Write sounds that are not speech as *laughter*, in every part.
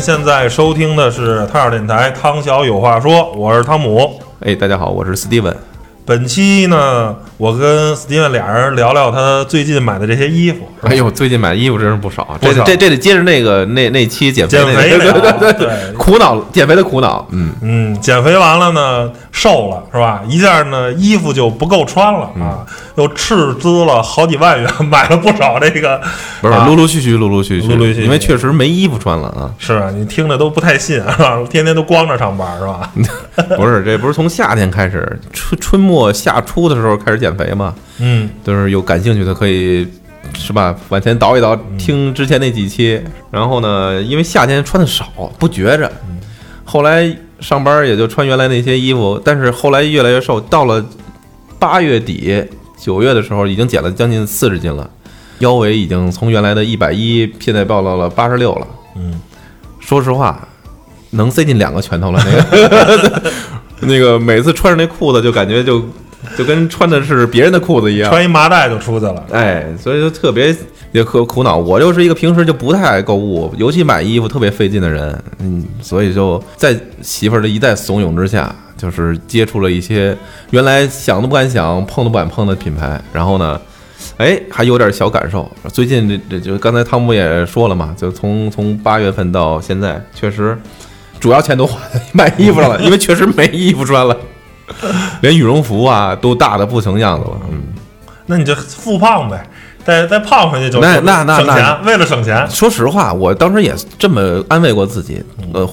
现在收听的是汤小电台，汤小有话说，我是汤姆。哎，大家好，我是 Steven。本期呢，我跟 Steven 俩人聊聊他最近买的这些衣服。*laughs* 哎呦，最近买的衣服真是不少，这这这得接着那个那那期减肥对对对对苦恼减肥的苦恼，嗯，嗯，减肥完了呢，瘦了是吧？一下呢，衣服就不够穿了啊，又斥资了好几万元 *laughs* 买了不少这个，不是啊陆陆续续陆陆续续，陆陆续续因为确实没衣服穿了啊。是啊？你听着都不太信是吧？*laughs* 天天都光着上班是吧？不是，这不是从夏天开始，春春末夏初的时候开始减肥嘛？嗯，就是有感兴趣的可以是吧？往前倒一倒，听之前那几期。然后呢，因为夏天穿的少，不觉着。后来上班也就穿原来那些衣服，但是后来越来越瘦，到了八月底九月的时候，已经减了将近四十斤了，腰围已经从原来的一百一，现在报到了八十六了。嗯，说实话，能塞进两个拳头了。那个 *laughs* 那个每次穿着那裤子，就感觉就 *laughs* 就跟穿的是别人的裤子一样。穿一麻袋就出去了。哎，所以就特别也苦苦恼。我就是一个平时就不太爱购物，尤其买衣服特别费劲的人。嗯，所以就在媳妇儿的一再怂恿之下，就是接触了一些原来想都不敢想、碰都不敢碰的品牌。然后呢，哎，还有点小感受。最近这这就刚才汤姆也说了嘛，就从从八月份到现在，确实主要钱都花在买衣服上了，因为确实没衣服穿了。*laughs* 连羽绒服啊都大的不成样子了，嗯，那你就复胖呗，再再胖回去就那那那那省钱，为了省钱，说实话，我当时也这么安慰过自己，呃，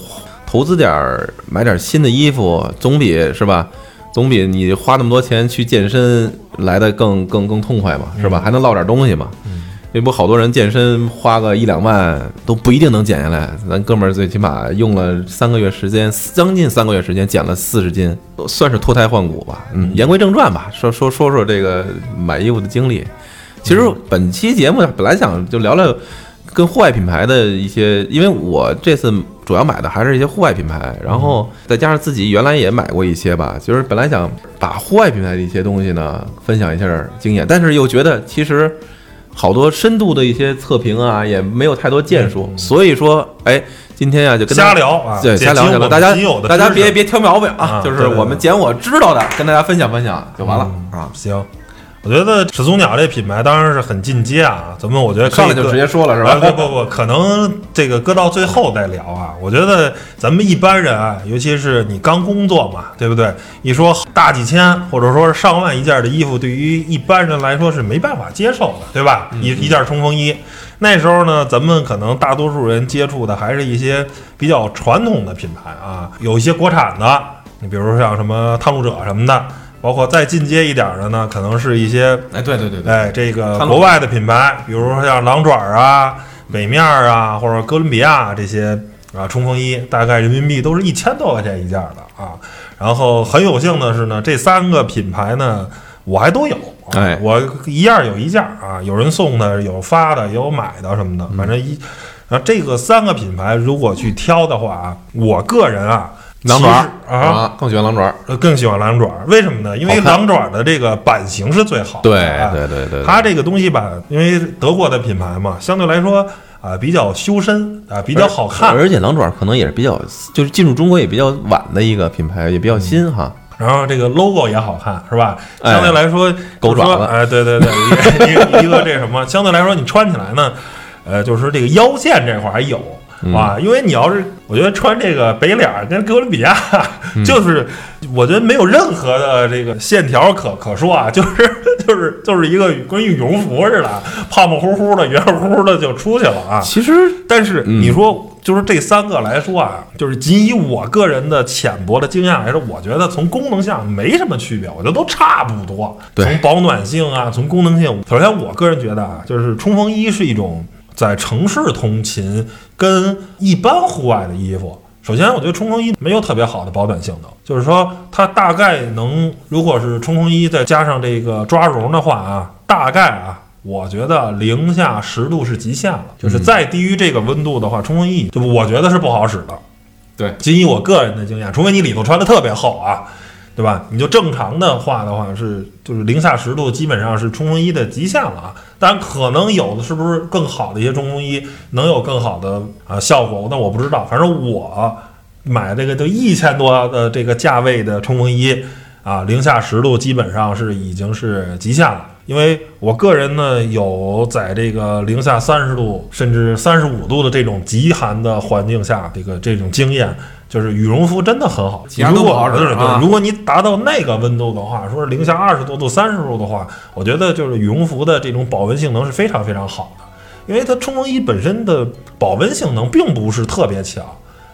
投资点儿买点新的衣服，总比是吧？总比你花那么多钱去健身来的更更更痛快嘛，是吧？还能落点东西嘛。这不好多人健身花个一两万都不一定能减下来，咱哥们儿最起码用了三个月时间，将近三个月时间减了四十斤，算是脱胎换骨吧。嗯，言归正传吧，说说说说这个买衣服的经历。其实本期节目本来想就聊聊跟户外品牌的一些，因为我这次主要买的还是一些户外品牌，然后再加上自己原来也买过一些吧，就是本来想把户外品牌的一些东西呢分享一下经验，但是又觉得其实好多深度的一些测评啊，也没有太多建树，所以说，哎，今天呀就跟大家瞎聊啊，对，瞎聊瞎聊，析我们大家大家别别挑毛病啊啊，就是我们捡我知道的，跟大家分享分享就完了啊。行。我觉得始祖鸟这品牌当然是很进阶啊，咱们我觉得可以搁上来就直接说了是啊吧？不不不，可能这个搁到最后再聊啊。我觉得咱们一般人啊，尤其是你刚工作嘛，对不对？一说大几千或者说是上万一件的衣服，对于一般人来说是没办法接受的，对吧？一一件冲锋衣，那时候呢，咱们可能大多数人接触的还是一些比较传统的品牌啊，有一些国产的，你比如像什么探路者什么的。包括再进阶一点的呢，可能是一些哎，对对对对，哎，这个国外的品牌，比如说像狼爪啊、北面啊，或者哥伦比亚这些啊冲锋衣，大概人民币都是一千多块钱一件的啊。然后很有幸的是呢，这三个品牌呢，我还都有。啊哎我一样有一件啊，有人送的，有发的，也有买的什么的，反正一。然后这个三个品牌如果去挑的话啊，我个人啊，狼爪啊，，更喜欢狼爪。呃更喜欢狼爪，为什么呢？因为狼爪的这个版型是最好的。对啊对对对，它这个东西吧，因为德国的品牌嘛，相对来说啊、比较修身啊、比较好看。而且狼爪可能也是比较，就是进入中国也比较晚的一个品牌，也比较新哈。然后这个 logo 也好看，是吧？哎相对来说，狗爪子哎，对对对，一个一个这什么，相对来说你穿起来呢，呃，就是这个腰线这块儿还有。嗯啊，因为你要是，我觉得穿这个北脸儿跟哥伦比亚，嗯就是我觉得没有任何的这个线条可可说啊，就是 *laughs* 就是就是一个跟羽绒服似的，胖胖乎乎的、圆乎乎的就出去了啊。其实但是嗯你说，就是这三个来说啊，就是仅以我个人的浅薄的经验来说，我觉得从功能上没什么区别，我觉得都差不多。对从保暖性啊，从功能性，首先我个人觉得啊，就是冲锋衣是一种在城市通勤跟一般户外的衣服。首先，我觉得冲锋衣没有特别好的保暖性能，就是说它大概能，如果是冲锋衣再加上这个抓绒的话啊，大概啊，我觉得零下十度是极限了，就是再低于这个温度的话，冲锋衣就我觉得是不好使的。对仅以我个人的经验，除非你里头穿的特别厚啊，对吧？你就正常的话的话是就是零下十度，基本上是冲锋衣的极限了啊。当然，可能有的是不是更好的一些冲锋衣能有更好的啊效果，那我不知道。反正我买这个就一千多的这个价位的冲锋衣啊，零下十度基本上是已经是极限了。因为我个人呢有在这个零下三十度甚至三十五度的这种极寒的环境下，这个这种经验。就是羽绒服真的很好，其他都不好使对，如果你达到那个温度的话，说是零下二十多度、三十度的话，我觉得就是羽绒服的这种保温性能是非常非常好的，因为它冲锋衣本身的保温性能并不是特别强，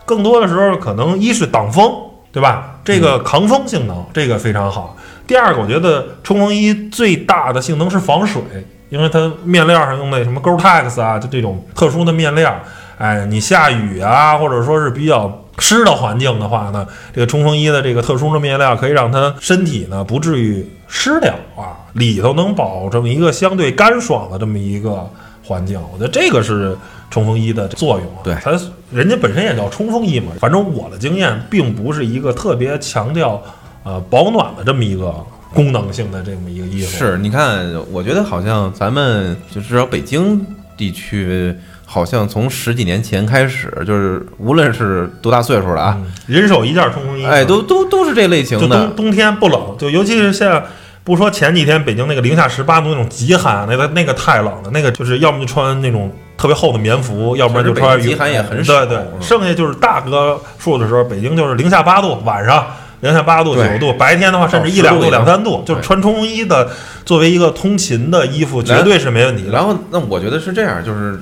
更多的时候可能一是挡风，对吧？这个抗风性能这个非常好。第二个，我觉得冲锋衣最大的性能是防水，因为它面料上用那什么 Gore-Tex 啊，就这种特殊的面料，哎，你下雨啊，或者说是比较。湿的环境的话呢，这个冲锋衣的这个特殊的面料可以让它身体呢不至于湿掉啊，里头能保证一个相对干爽的这么一个环境。我觉得这个是冲锋衣的作用。对，它人家本身也叫冲锋衣嘛。反正我的经验并不是一个特别强调呃保暖的这么一个功能性的这么一个衣服。是，你看，我觉得好像咱们就至少北京地区。好像从十几年前开始，就是无论是多大岁数的啊，人手一件冲锋衣，哎，都都都是这类型的。冬冬天不冷，就尤其是像，不说前几天北京那个零下十八度那种极寒，那个那个太冷了，那个就是要么就穿那种特别厚的棉服，要不然就穿极寒也很少。对对，剩下就是大哥数的时候，北京就是零下八度，晚上零下八度九度，白天的话甚至一两度两三度，就是穿冲锋衣的作为一个通勤的衣服，绝对是没问题。然后那我觉得是这样，就是。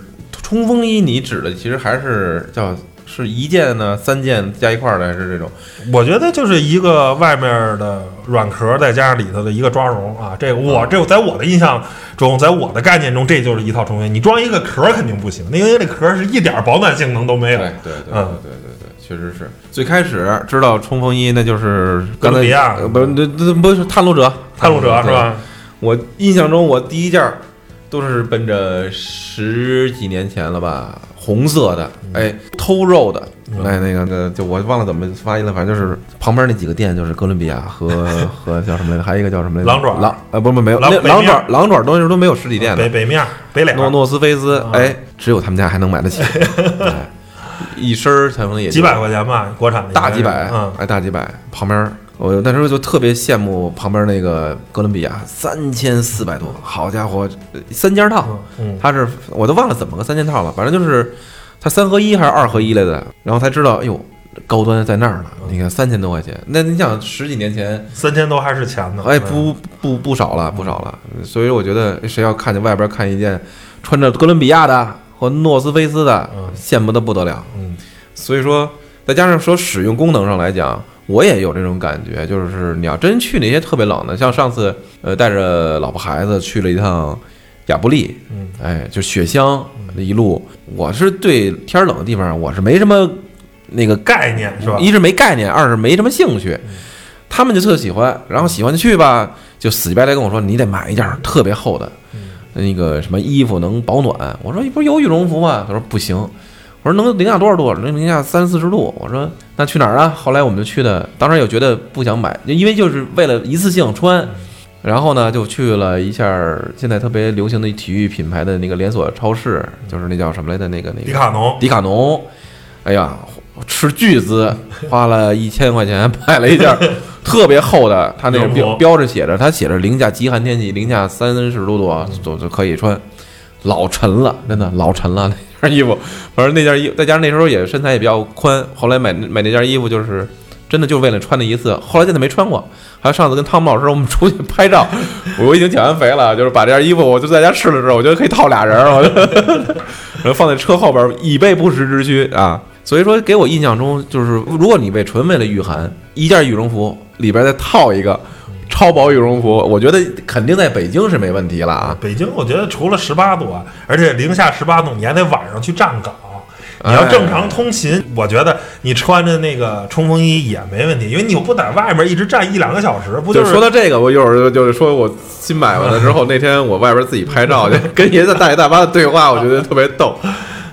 冲锋衣，你指的其实还是叫是一件呢，三件加一块儿的，还是这种？我觉得就是一个外面的软壳，再加上里头的一个抓绒啊。这个我这在我的印象中，在我的概念中，这就是一套冲锋衣。你装一个壳肯定不行，因为这壳是一点保暖性能都没有。对对对，嗯，对对对，确实是。最开始知道冲锋衣，那就是哥伦比亚，不，那那不是探路者，探路者是吧？我印象中，我第一件。都是奔着十几年前了吧，红色的，哎，偷肉的，哎，那个那就我忘了怎么发音了，反正就是旁边那几个店就是哥伦比亚和 *laughs* 和叫什么来着，还有一个叫什么来着？狼爪狼，呃，不不没有，狼爪狼爪东西都没有实体店的，北北面北脸诺诺斯菲斯，哎，只有他们家还能买得起，*laughs* 一身才能也几百块钱吧，国产的。大几百，哎，大几百，旁边。我那时候就特别羡慕旁边那个哥伦比亚，三千四百多，好家伙，三件套，他是我都忘了怎么个三件套了，反正就是他三合一还是二合一来的，然后才知道，哎呦，高端在那儿呢。你看三千多块钱，那你想十几年前三千多还是钱呢？哎，不不不少了，不少了。所以我觉得谁要看见外边看一件穿着哥伦比亚的或诺斯菲斯的，羡慕的不得了。嗯，所以说再加上说使用功能上来讲。我也有这种感觉，就是你要真去那些特别冷的，像上次，呃，带着老婆孩子去了一趟亚布力，嗯，哎，就雪乡那一路，我是对天冷的地方，我是没什么那个概念，是吧？一是没概念，二是没什么兴趣。他们就特喜欢，然后喜欢就去吧，就死乞白赖跟我说，你得买一件特别厚的，那个什么衣服能保暖。我说你不是有羽绒服吗？他说不行。我说能零下多少度？能零下三四十度。我说那去哪儿啊？后来我们就去的，当时又觉得不想买，因为就是为了一次性穿。然后呢，就去了一下现在特别流行的体育品牌的那个连锁超市，就是那叫什么来着那个那个迪卡侬。迪卡侬，哎呀，斥巨资花了一千块钱买了一件 *laughs* 特别厚的，它那个标标着写着，它写着零下极寒天气，零下三十度多都就可以穿，老沉了，真的老沉了。件衣服，反正那件衣，再加上那时候也身材也比较宽，后来买买那件衣服就是真的就为了穿那一次，后来真的没穿过。还有上次跟汤姆老师我们出去拍照，我已经减完肥了，就是把这件衣服我就在家试了试，我觉得可以套俩人，我 *laughs* 就然后放在车后边以备不时之需啊。所以说给我印象中就是，如果你为纯为了御寒，一件羽绒服里边再套一个。超薄羽绒服，我觉得肯定在北京是没问题了啊！北京，我觉得除了十八度，而且零下十八度，你还得晚上去站岗。你要正常通勤，我觉得你穿着那个冲锋衣也没问题，因为你又不在外面一直站一两个小时，不就是？说到这个，我一会儿就是说我新买完了之后，那天我外边自己拍照去，*laughs* 跟爷爷大爷大妈的对话，我觉得特别逗。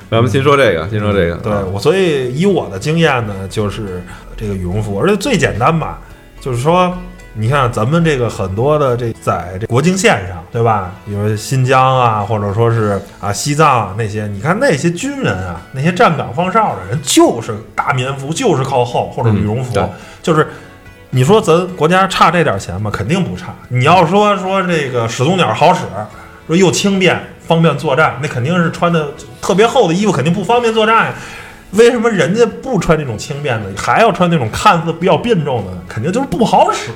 咱们先说这个，先说这个。对我，所以以我的经验呢，就是这个羽绒服，而且最简单吧。就是说，你看咱们这个很多的这在这国境线上，对吧？比如新疆啊，或者说是啊西藏啊那些，你看那些军人啊，那些站岗放哨的人，就是大棉服，就是靠后或者羽绒服，嗯就是。你说咱国家差这点钱吗？肯定不差。你要说说这个始祖鸟好使，说又轻便方便作战，那肯定是穿的特别厚的衣服，肯定不方便作战呀。为什么人家不穿这种轻便的，还要穿那种看似比较笨重的？肯定就是不好使。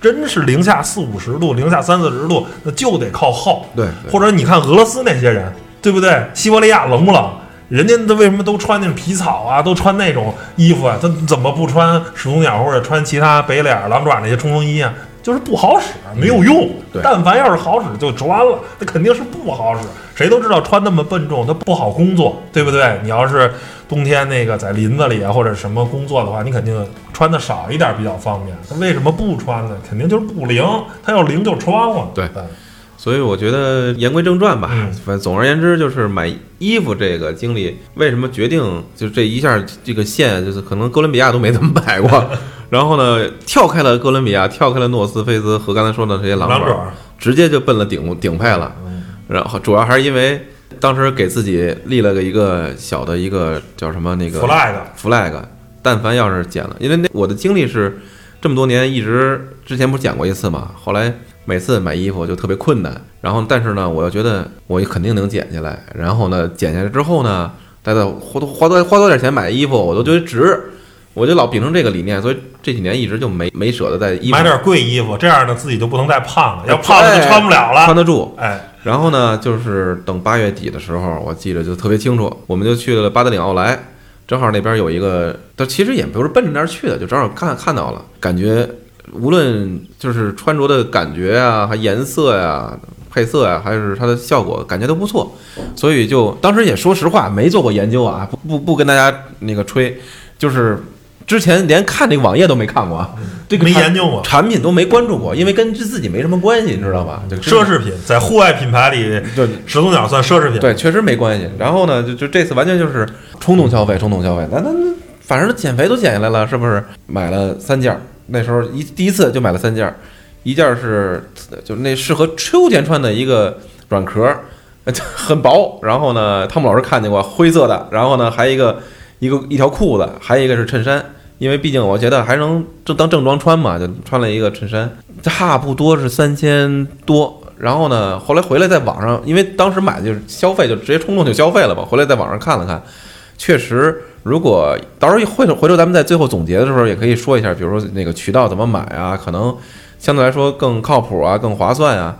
真是零下四五十度、零下三四十度，那就得靠厚。对对或者你看俄罗斯那些人，对不对？西伯利亚冷不冷？人家他为什么都穿那种皮草啊，都穿那种衣服啊？他怎么不穿始祖鸟或者穿其他北脸、狼爪那些冲锋衣啊？就是不好使，没有用。对但凡要是好使就穿了，那肯定是不好使。谁都知道穿那么笨重，它不好工作，对不对？你要是冬天那个在林子里啊或者什么工作的话，你肯定穿的少一点比较方便。他为什么不穿呢？肯定就是不灵，它要灵就穿了。对所以我觉得言归正传吧，嗯反正总而言之就是买衣服这个经历，为什么决定就这一下这个线就是可能哥伦比亚都没怎么买过，然后呢跳开了哥伦比亚，跳开了诺斯菲兹和刚才说的这些狼爪，直接就奔了顶顶配了。嗯。然后主要还是因为当时给自己立了个一个小的一个叫什么那个 flag，flag，但凡要是减了，因为那我的经历是这么多年一直之前不是讲过一次嘛，后来每次买衣服就特别困难，然后但是呢，我又觉得我肯定能减下来，然后呢，减下来之后呢，再再花多花多花多点钱买衣服，我都觉得值，我就老秉承这个理念，所以这几年一直就没没舍得在衣服买点贵衣服，这样呢自己就不能再胖了，要胖了就穿不了了。穿得住。哎，然后呢，就是等八月底的时候，我记得就特别清楚，我们就去了八达岭奥莱，正好那边有一个，但其实也不是奔着那儿去的，就正好看看到了，感觉无论就是穿着的感觉啊，还颜色呀、配色呀、还是它的效果，感觉都不错，所以就当时也说实话没做过研究啊，不不不跟大家那个吹，就是之前连看这个网页都没看过啊，这个没研究过。产品都没关注过，因为跟自己没什么关系，你知道吧？就奢侈品在户外品牌里，对始祖鸟算奢侈品。对，确实没关系。然后呢，就就这次完全就是冲动消费，冲动消费。那那那，反正减肥都减下来了，是不是？买了三件儿，那时候一第一次就买了三件儿，一件儿是就那适合秋天穿的一个软壳很薄。然后呢，汤姆老师看见过灰色的。然后呢，还有一个一个一条裤子，还有一个是衬衫。因为毕竟我觉得还能正当正装穿嘛，就穿了一个衬衫，差不多是三千多。然后呢，后来回来在网上，因为当时买的就是消费，就直接冲动就消费了嘛。回来在网上看了看，确实，如果到时候回头回头咱们在最后总结的时候，也可以说一下，比如说那个渠道怎么买啊，可能相对来说更靠谱啊，更划算啊。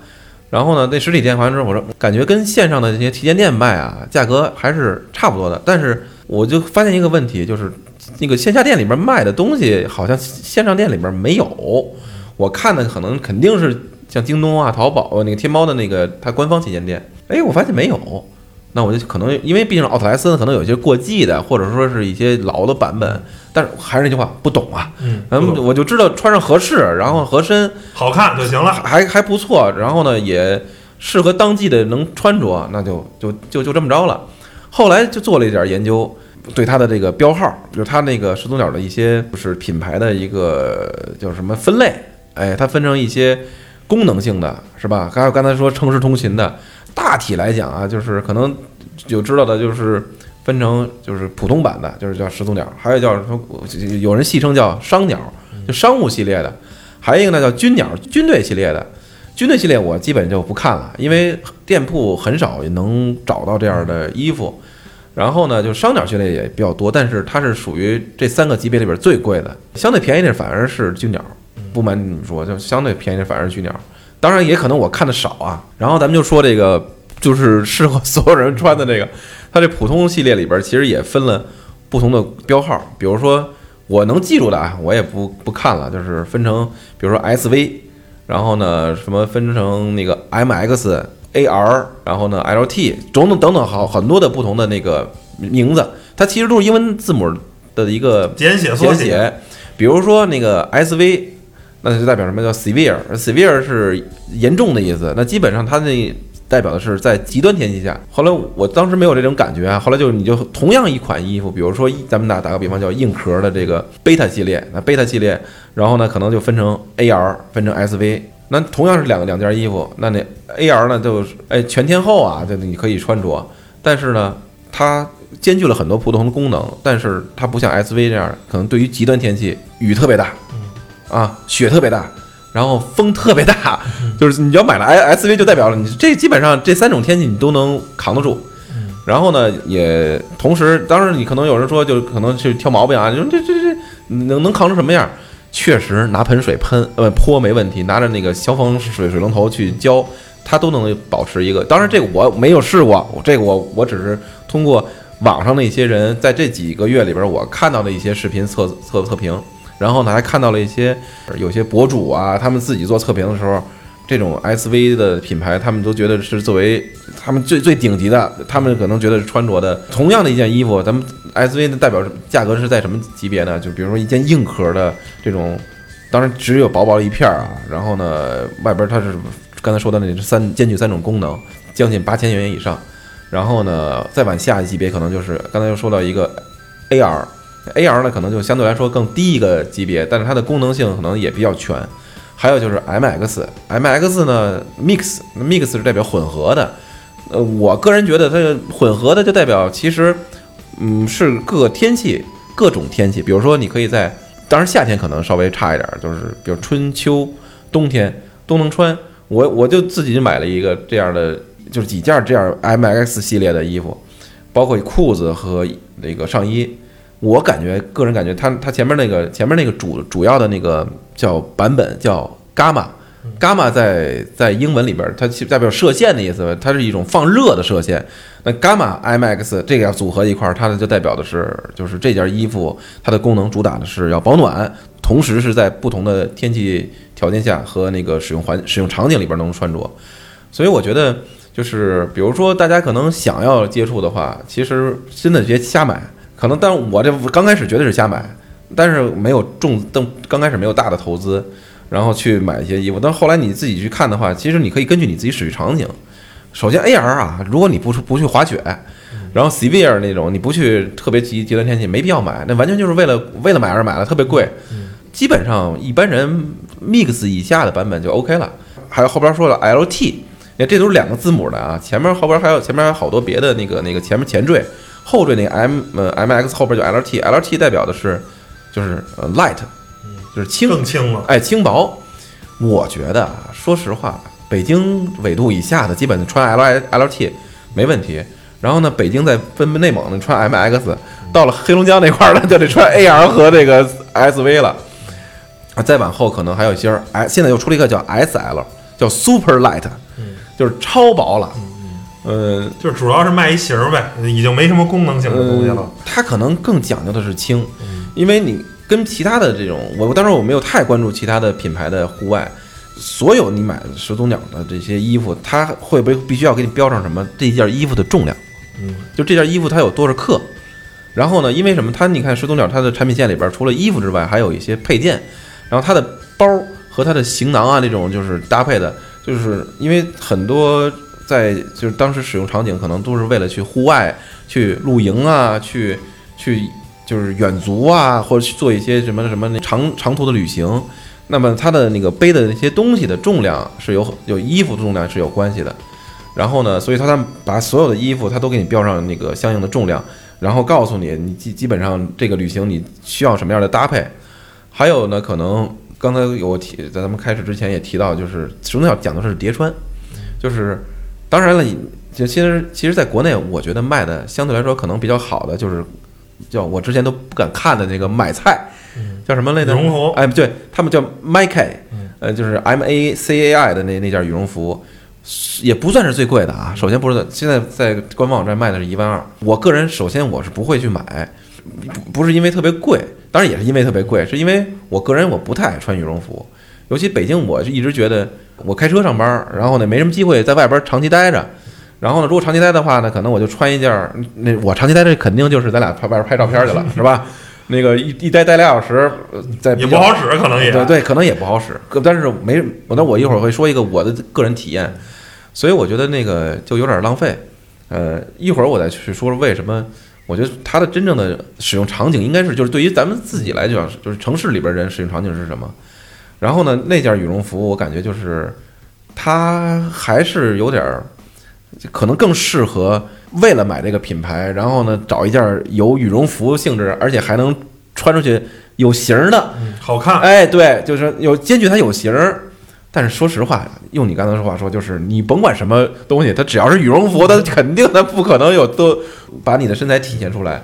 然后呢，那实体店完之后，我说感觉跟线上的这些旗舰店卖啊，价格还是差不多的。但是我就发现一个问题，就是 *laughs* 那个线下店里边卖的东西，好像线上店里边没有。我看的可能肯定是像京东啊、淘宝啊、那个天猫的那个它官方旗舰店，哎，我发现没有。那我就可能因为毕竟奥特莱斯可能有些过季的，或者说是一些老的版本，但是还是那句话，不懂啊。嗯，嗯，我就知道穿上合适，然后合身，好看就行了。还还不错，然后呢也适合当季的能穿着，那就就就就这么着了。后来就做了一点研究，对它的这个标号，就是它那个始祖鸟的一些就是品牌的一个叫什么分类，哎，它分成一些功能性的，是吧？还有刚才说城市通勤的，大体来讲啊，就是可能有知道的，就是分成就是普通版的，就是叫始祖鸟，还有叫什么，有人戏称叫商鸟，就商务系列的，还有一个呢叫军鸟，军队系列的。军队系列我基本就不看了，因为店铺很少能找到这样的衣服。然后呢，就商鸟系列也比较多，但是它是属于这三个级别里边最贵的，相对便宜的反而是军鸟。不瞒你们说，就相对便宜的反而是军鸟。当然也可能我看的少啊。*laughs* 然后咱们就说这个，就是适合所有人穿的这个，它这普通系列里边其实也分了不同的标号，比如说我能记住的啊，我也不不看了，就是分成，比如说 SV，然后呢什么分成那个 MX、AR，然后呢 LT，种种等等好很多的不同的那个名字，它其实都是英文字母的一个简写缩简写，比如说那个 SV，那就代表什么叫 severe，severe 是严重的意思。那基本上它那代表的是在极端天气下。后来我当时没有这种感觉啊，后来就你就同样一款衣服，比如说咱们打打个比方叫硬壳的这个 Beta 系列，那 Beta 系列，然后呢可能就分成 AR，分成 SV。那同样是两两件衣服，那那 AR 呢就是哎全天候啊，就你可以穿着，但是呢它兼具了很多不同的功能，但是它不像 SV 这样，可能对于极端天气，雨特别大，啊雪特别大。然后风特别大，就是你要买了 S V 就代表了你这基本上这三种天气你都能扛得住。然后呢，也同时，当然你可能有人说，就可能去挑毛病啊，就说这这这能能扛成什么样？确实拿盆水喷呃泼没问题，拿着那个消防水水龙头去浇，它都能保持一个。当然这个我没有试过，这个我我只是通过网上的一些人在这几个月里边我看到的一些视频测测测评。然后呢，还看到了一些有些博主啊，他们自己做测评的时候，这种 SV 的品牌，他们都觉得是作为他们最最顶级的，他们可能觉得是穿着的同样的一件衣服，咱们 SV 的代表价格是在什么级别呢？就比如说一件硬壳的这种，当然只有薄薄一片儿啊，然后呢，外边它是刚才说的那三兼具三种功能，将近八千元以上，然后呢，再往下一级别可能就是刚才又说到一个 AR。A.R 呢，可能就相对来说更低一个级别，但是它的功能性可能也比较全。还有就是 M.X.，M.X 呢，Mix，Mix 是代表混合的。呃，我个人觉得它混合的就代表其实，嗯，是各天气、各种天气。比如说，你可以在，当然夏天可能稍微差一点，就是比如春秋、冬天都能穿。我我就自己买了一个这样的，就是几件这样 M.X 系列的衣服，包括裤子和那个上衣。我感觉个人感觉，它它前面那个前面那个主主要的那个叫版本叫伽马，伽马在在英文里边，它其实代表射线的意思，它是一种放热的射线。那伽马 MX 这个要组合一块，它呢就代表的是就是这件衣服它的功能主打的是要保暖，同时是在不同的天气条件下和那个使用环使用场景里边能穿着。所以我觉得就是比如说大家可能想要接触的话，其实真的别瞎买。可能，但我这刚开始绝对是瞎买，但是没有重，刚刚开始没有大的投资，然后去买一些衣服。但后来你自己去看的话，其实你可以根据你自己使用场景。首先，AR 啊，如果你不不去滑雪，然后 Severe 那种，你不去特别极极端天气，没必要买，那完全就是为了为了买而买了，特别贵。基本上一般人 Mix 以下的版本就 OK 了。还有后边说了 LT，你看这都是两个字母的啊，前面后边还有前面还有好多别的那个那个前面前缀。后缀那个 M 呃 M X 后边就 L T L T 代表的是就是呃 light，就是轻更轻了，哎轻薄。我觉得啊说实话，北京纬度以下的基本穿 L I L T 没问题。然后呢，北京在分内蒙的穿 M X，到了黑龙江那块儿呢 *laughs* 就得穿 A R 和这个 S V 了。啊，再往后可能还有一些哎，现在又出了一个叫 S L，叫 Super Light，就是超薄了。呃，就是主要是卖一型儿呗，已经没什么功能性的东西了。它可能更讲究的是轻，因为你跟其他的这种，我当时我没有太关注其他的品牌的户外，所有你买的始祖鸟的这些衣服，它会不会必须要给你标上什么这件衣服的重量？嗯，就这件衣服它有多少克？然后呢，因为什么？它你看始祖鸟它的产品线里边除了衣服之外，还有一些配件，然后它的包和它的行囊啊这种就是搭配的，就是因为很多。在就是当时使用场景可能都是为了去户外去露营啊，去去就是远足啊，或者去做一些什么什么长长途的旅行。那么它的那个背的那些东西的重量是有有衣服重量是有关系的。然后呢，所以他把所有的衣服他都给你标上那个相应的重量，然后告诉你你基基本上这个旅行你需要什么样的搭配。还有呢，可能刚才有提在咱们开始之前也提到，就是首先要讲的是叠穿，就是。当然了，就其实其实，在国内，我觉得卖的相对来说可能比较好的，就是叫我之前都不敢看的那个买菜，叫什么来着？羽绒服。哎，不对，他们叫 Maci，呃，就是 M A C A I 的那那件羽绒服，也不算是最贵的啊。首先不是，现在在官方网站卖的是一万二。我个人首先我是不会去买，不是因为特别贵，当然也是因为特别贵，是因为我个人我不太爱穿羽绒服，尤其北京，我是一直觉得。我开车上班，然后呢，没什么机会在外边长期待着。然后呢，如果长期待的话呢，可能我就穿一件那我长期待着肯定就是咱俩拍外边拍照片去了，是吧？那个一一待待俩小时，在也不好使，可能也对对，可能也不好使。但是没，那我一会儿会说一个我的个人体验。所以我觉得那个就有点浪费。呃，一会儿我再去说说为什么。我觉得它的真正的使用场景应该是，就是对于咱们自己来讲，就是城市里边人使用场景是什么。然后呢，那件羽绒服我感觉就是它还是有点儿，可能更适合为了买这个品牌，然后呢找一件有羽绒服性质，而且还能穿出去有型儿的，好看。哎，对，就是有兼具它有型儿。但是说实话，用你刚才的话说，就是你甭管什么东西，它只要是羽绒服，它肯定它不可能有都把你的身材体现出来。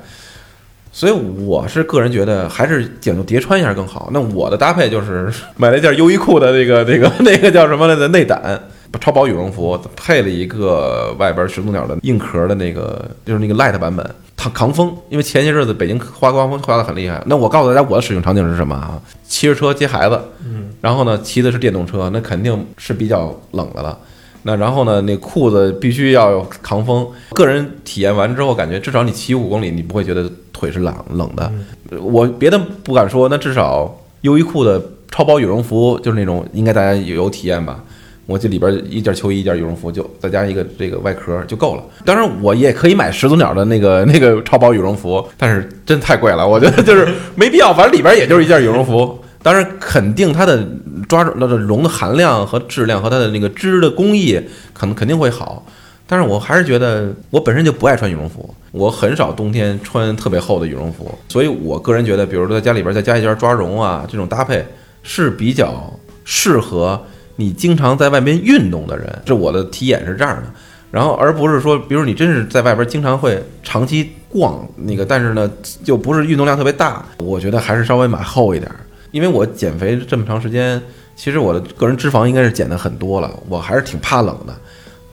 所以我是个人觉得，还是讲究叠穿一下更好。那我的搭配就是 *laughs* 买了一件优衣库的那个、*laughs* 那个、那个叫什么来着？内胆超薄羽绒服，配了一个外边始祖鸟的硬壳的那个，就是那个 light 版本，它抗风。因为前些日子北京刮刮风刮得很厉害。那我告诉大家，我的使用场景是什么啊？骑着车接孩子。嗯然后呢，骑的是电动车，那肯定是比较冷的了。那然后呢，那裤子必须要抗风。个人体验完之后，感觉至少你骑五公里，你不会觉得腿是冷冷的。我别的不敢说，那至少优衣库的超薄羽绒服就是那种，应该大家有有体验吧？我这里边一件秋衣，一件羽绒服，就再加一个这个外壳就够了。当然，我也可以买始祖鸟的那个 *laughs* 那个超薄羽绒服，但是真太贵了，我觉得就是没必要。反正里边也就是一件羽绒服。当然，肯定它的抓那个绒的含量和质量和它的那个织的工艺，可能肯定会好。但是我还是觉得，我本身就不爱穿羽绒服，我很少冬天穿特别厚的羽绒服。所以我个人觉得，比如说在家里边再加一件抓绒啊，这种搭配是比较适合你经常在外边运动的人。这我的体验是这样的。然后而不是说，比如你真是在外边经常会长期逛那个，但是呢，就不是运动量特别大，我觉得还是稍微买厚一点。因为我减肥这么长时间，其实我的个人脂肪应该是减的很多了，我还是挺怕冷的。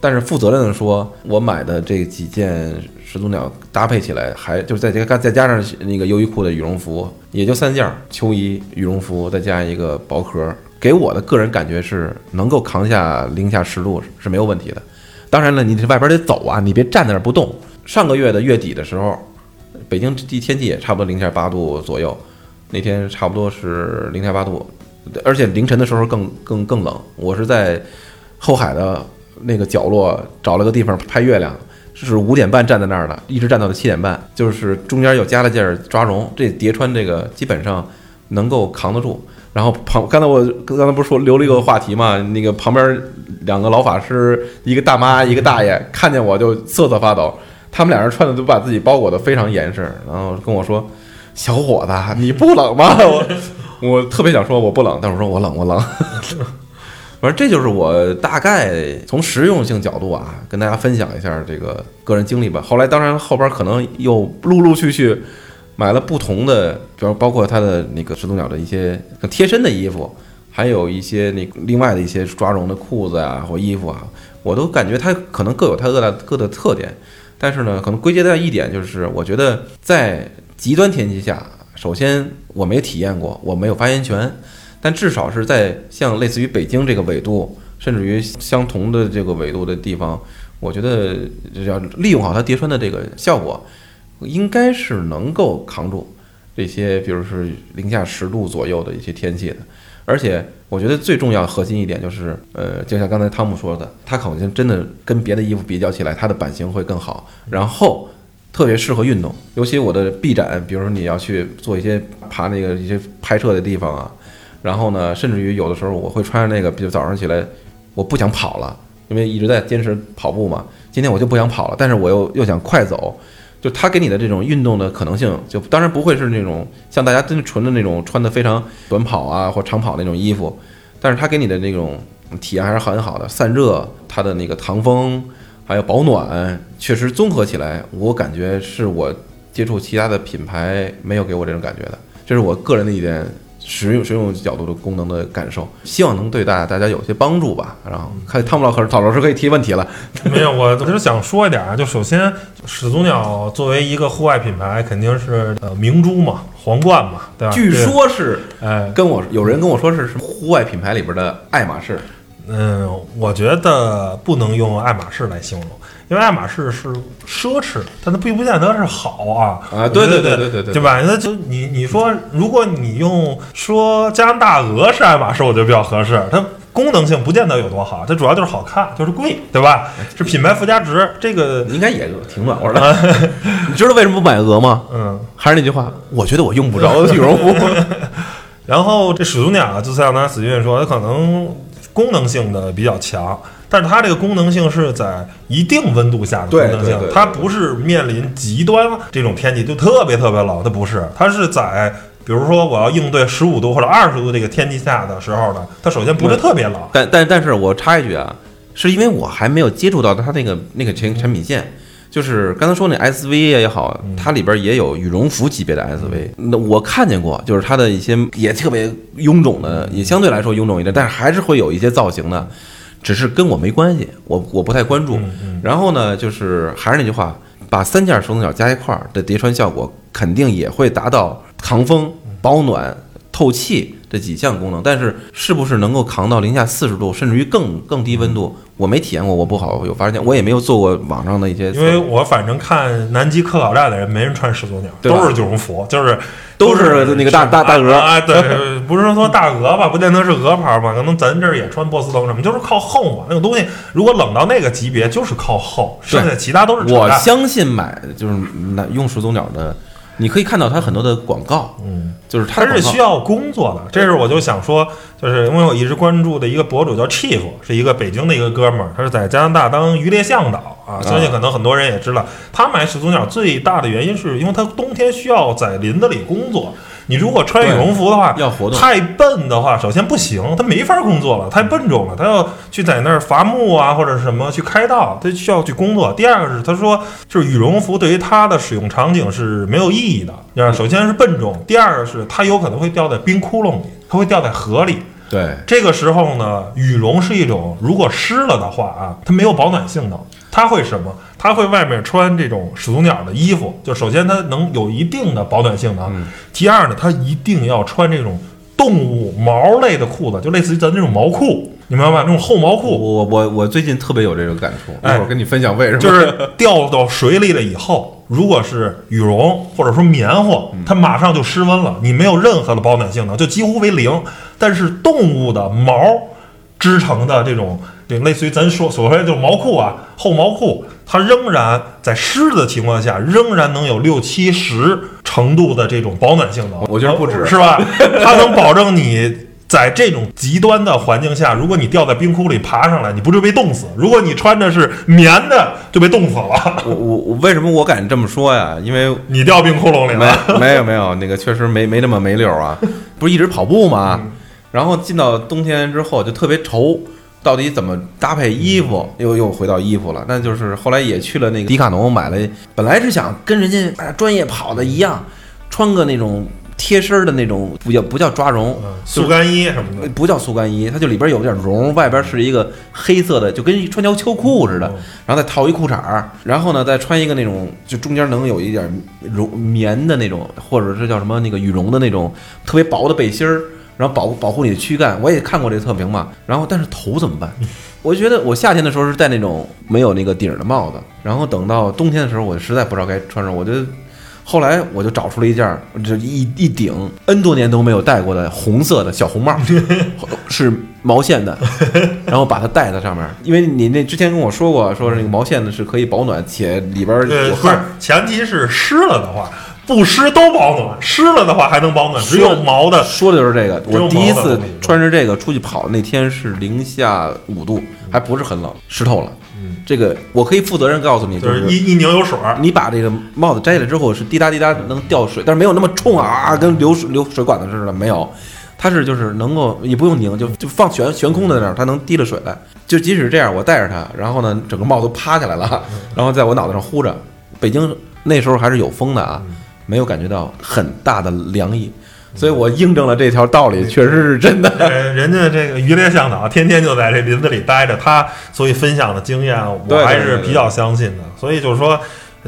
但是负责任的说，我买的这几件始祖鸟搭配起来，还就是再加再加上那个优衣库的羽绒服，也就三件秋衣、羽绒服，再加一个薄壳，给我的个人感觉是能够扛下零下十度是没有问题的。当然了，你这外边得走啊，你别站在那儿不动。上个月的月底的时候，北京地天气也差不多零下八度左右。那天差不多是零下八度，而且凌晨的时候更更更冷。我是在后海的那个角落找了个地方拍月亮，是五点半站在那儿的，一直站到了七点半。就是中间又加了件抓绒，这叠穿这个基本上能够扛得住。然后旁刚才我刚才不是说留了一个话题嘛？那个旁边两个老法师，一个大妈一个大爷，看见我就瑟瑟发抖。他们俩人穿的都把自己包裹得非常严实，然后跟我说。小伙子，你不冷吗？*laughs* 我我特别想说我不冷，但是我说我冷，我冷。*laughs* 反正这就是我大概从实用性角度啊，跟大家分享一下这个个人经历吧。后来当然后边可能又陆陆续续买了不同的，比如包括它的那个始祖鸟的一些贴身的衣服，还有一些那另外的一些抓绒的裤子啊或衣服啊，我都感觉它可能各有它各的各的特点。但是呢，可能归结在一点就是，我觉得在极端天气下，首先我没体验过，我没有发言权。但至少是在像类似于北京这个纬度，甚至于相同的这个纬度的地方，我觉得要利用好它叠穿的这个效果，应该是能够扛住这些，比如是零下十度左右的一些天气的。而且我觉得最重要核心一点就是，呃，就像刚才汤姆说的，它好像真的跟别的衣服比较起来，它的版型会更好。然后。特别适合运动，尤其我的臂展，比如说你要去做一些爬那个一些拍摄的地方啊，然后呢，甚至于有的时候我会穿着那个，比如早上起来我不想跑了，因为一直在坚持跑步嘛，今天我就不想跑了，但是我又又想快走，就它给你的这种运动的可能性，就当然不会是那种像大家真纯的那种穿的非常短跑啊或长跑那种衣服，但是它给你的那种体验还是很好的，散热，它的那个唐风。还有保暖，确实综合起来，我感觉是我接触其他的品牌没有给我这种感觉的，这是我个人的一点实用实用角度的功能的感受，希望能对大大家有些帮助吧。然后看汤姆老师、陶老师可以提问题了。没有，我就是想说一点啊，就首先始祖鸟作为一个户外品牌，肯定是呃明珠嘛，皇冠嘛，对吧？据说是，哎，跟我有人跟我说是是户外品牌里边的爱马仕。嗯，我觉得不能用爱马仕来形容，因为爱马仕是奢侈，但它并不见得是好啊。啊，对对对对对对，对吧？那就你你说，如果你用说加拿大鹅是爱马仕，我觉得比较合适，它。功能性不见得有多好，它主要就是好看，就是贵，对吧？是品牌附加值。这个应该也挺暖和的。*laughs* 你知道为什么不买鹅吗？嗯，还是那句话，我觉得我用不着羽绒服。*laughs* 然后这始祖鸟啊，就像刚才死俊说，它可能功能性的比较强，但是它这个功能性是在一定温度下的功能性，它不是面临极端这种天气就特别特别冷，它不是，它是在比如说我要应对十五度或者二十度这个天气下的时候呢，它首先不是特别冷，但但但是我插一句啊，是因为我还没有接触到它那个那个产产品线。就是刚才说那 SV 也好，它里边也有羽绒服级别的 SV，那我看见过，就是它的一些也特别臃肿的，也相对来说臃肿一点，但是还是会有一些造型的，只是跟我没关系，我我不太关注。然后呢，就是还是那句话，把三件手动脚加一块儿的叠穿效果，肯定也会达到抗风、保暖、透气这几项功能，但是是不是能够扛到零下四十度，甚至于更更低温度，我没体验过，我不好有发现，我也没有做过网上的一些，因为我反正看南极科考站的人，没人穿始祖鸟，都是羽绒服，就是都是那个大大大鹅啊，对，*laughs* 不是说大鹅吧，不见得是鹅牌吧，可能咱这儿也穿波司登什么，就是靠厚嘛。那个东西如果冷到那个级别，就是靠厚，剩下其他都是我相信买就是那用始祖鸟的，你可以看到它很多的广告，嗯，就是它是需要工作的。这是我就想说，就是因为我一直关注的一个博主叫 Chief，是一个北京的一个哥们儿，他是在加拿大当渔猎向导啊，相信可能很多人也知道，他买始祖鸟最大的原因是因为他冬天需要在林子里工作。你如果穿羽绒服的话，要活动太笨的话，首先不行，他没法工作了，太笨重了，他要去在那儿伐木啊，或者是什么去开道，他需要去工作。第二个是，他说就是羽绒服对于他的使用场景是没有意义的。啊，首先是笨重，第二个是它有可能会掉在冰窟窿里，它会掉在河里。对这个时候呢，羽绒是一种如果湿了的话啊，它没有保暖性能，它会什么？它会外面穿这种始祖鸟的衣服，就首先它能有一定的保暖性能，其二呢，它一定要穿这种动物毛类的裤子，就类似于咱这种毛裤，你明白吧？那种厚毛裤，我我我最近特别有这种感触，一哎会儿跟你分享为什么，就是掉到水里了以后，如果是羽绒或者说棉花，它马上就失温了，你没有任何的保暖性能，就几乎为零。但是动物的毛织成的这种，这类似于咱说所谓的就是毛裤啊，厚毛裤，它仍然在湿的情况下，仍然能有六七十程度的这种保暖性能。我觉得不止是吧？它能保证你。在这种极端的环境下，如果你掉在冰窟里爬上来，你不是被冻死；如果你穿的是棉的，就被冻死了。我我我为什么我敢这么说呀？因为你掉冰窟窿里没了。没有没有，那个确实没没那么没溜儿啊，不是一直跑步吗？然后进到冬天之后就特别愁，到底怎么搭配衣服？又又回到衣服了，那就是后来也去了那个迪卡侬买了，本来是想跟人家哎专业跑的一样，穿个那种贴身的那种，不叫不叫抓绒，速干衣什么的，不叫速干衣，它就里边有点绒，外边是一个黑色的，就跟穿条秋裤似的，然后再套一裤衩儿，然后呢再穿一个那种就中间能有一点绒棉的那种，或者是叫什么那个羽绒的那种特别薄的背心儿，然后保护保护你的躯干。我也看过这个测评嘛，然后但是头怎么办？*laughs* 我觉得我夏天的时候是戴那种没有那个顶儿的帽子，然后等到冬天的时候，我实在不知道该穿什么，我觉得。后来我就找出了一件儿，这一一顶 N 多年都没有戴过的红色的小红帽，*laughs* 是毛线的，*laughs* 然后把它戴在上面。因为你那之前跟我说过，说是那个毛线的是可以保暖，且里边不是汗。，前提是湿了的话，不湿都保暖，湿了的话还能保暖，只有毛的。说的就是这个。我第一次穿着这个出去跑，那天是零下五度，还不是很冷，湿透了。嗯，这个我可以负责任告诉你，就是一一拧有水儿，你把这个帽子摘下来之后是滴答滴答能掉水，但是没有那么冲啊啊，跟流水流水管子似的，没有。它是就是能够也不用拧，就就放悬悬空的那儿，它能滴了水来。就即使这样，我戴着它，然后呢，整个帽子都趴下来了，然后在我脑袋上呼着。北京那时候还是有风的啊，没有感觉到很大的凉意，所以我印证了这条道理，确实是真的。呃，人家这个渔猎向导天天就在这林子里待着，他所以分享的经验，我还是比较相信的。所以就是说，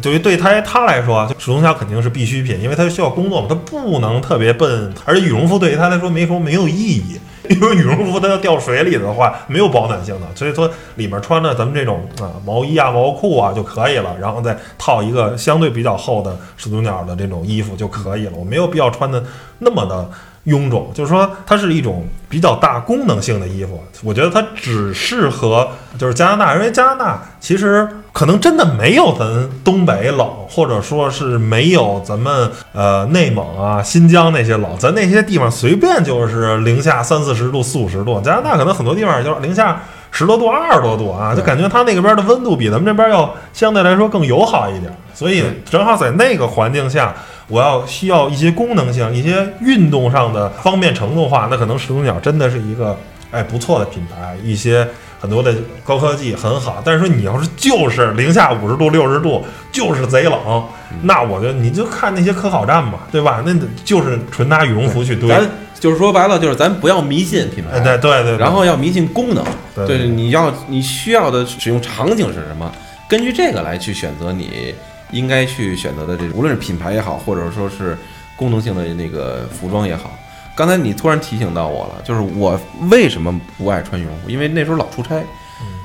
对于对他他来说，就始终他肯定是必需品，因为他需要工作嘛，他不能特别笨，而且羽绒服对于他来说没说没有意义。因为羽绒服它要掉水里的话，没有保暖性的，所以说里面穿的咱们这种啊毛衣啊、毛裤啊就可以了，然后再套一个相对比较厚的始祖鸟的这种衣服就可以了。我没有必要穿的那么的臃肿，就是说它是一种比较大功能性的衣服。我觉得它只适合就是加拿大，因为加拿大其实可能真的没有咱东北冷，或者说是没有咱们呃内蒙啊、新疆那些冷。咱那些地方随便就是零下三四十度、四五十度，加拿大可能很多地方就是零下。十多度、二十多度啊，就感觉它那个边的温度比咱们这边要相对来说更友好一点，所以正好在那个环境下，我要需要一些功能性、一些运动上的方便程度的话，那可能始祖鸟真的是一个哎不错的品牌，一些很多的高科技很好。但是说你要是就是零下五十度、六十度，就是贼冷，那我觉得你就看那些科考站嘛，对吧？那就是纯拿羽绒服去堆。咱就是说白了，就是咱不要迷信品牌，对对对，然后要迷信功能，对，你要你需要的使用场景是什么？根据这个来去选择你应该去选择的这，无论是品牌也好，或者说是功能性的那个服装也好。刚才你突然提醒到我了，就是我为什么不爱穿羽绒服？因为那时候老出差，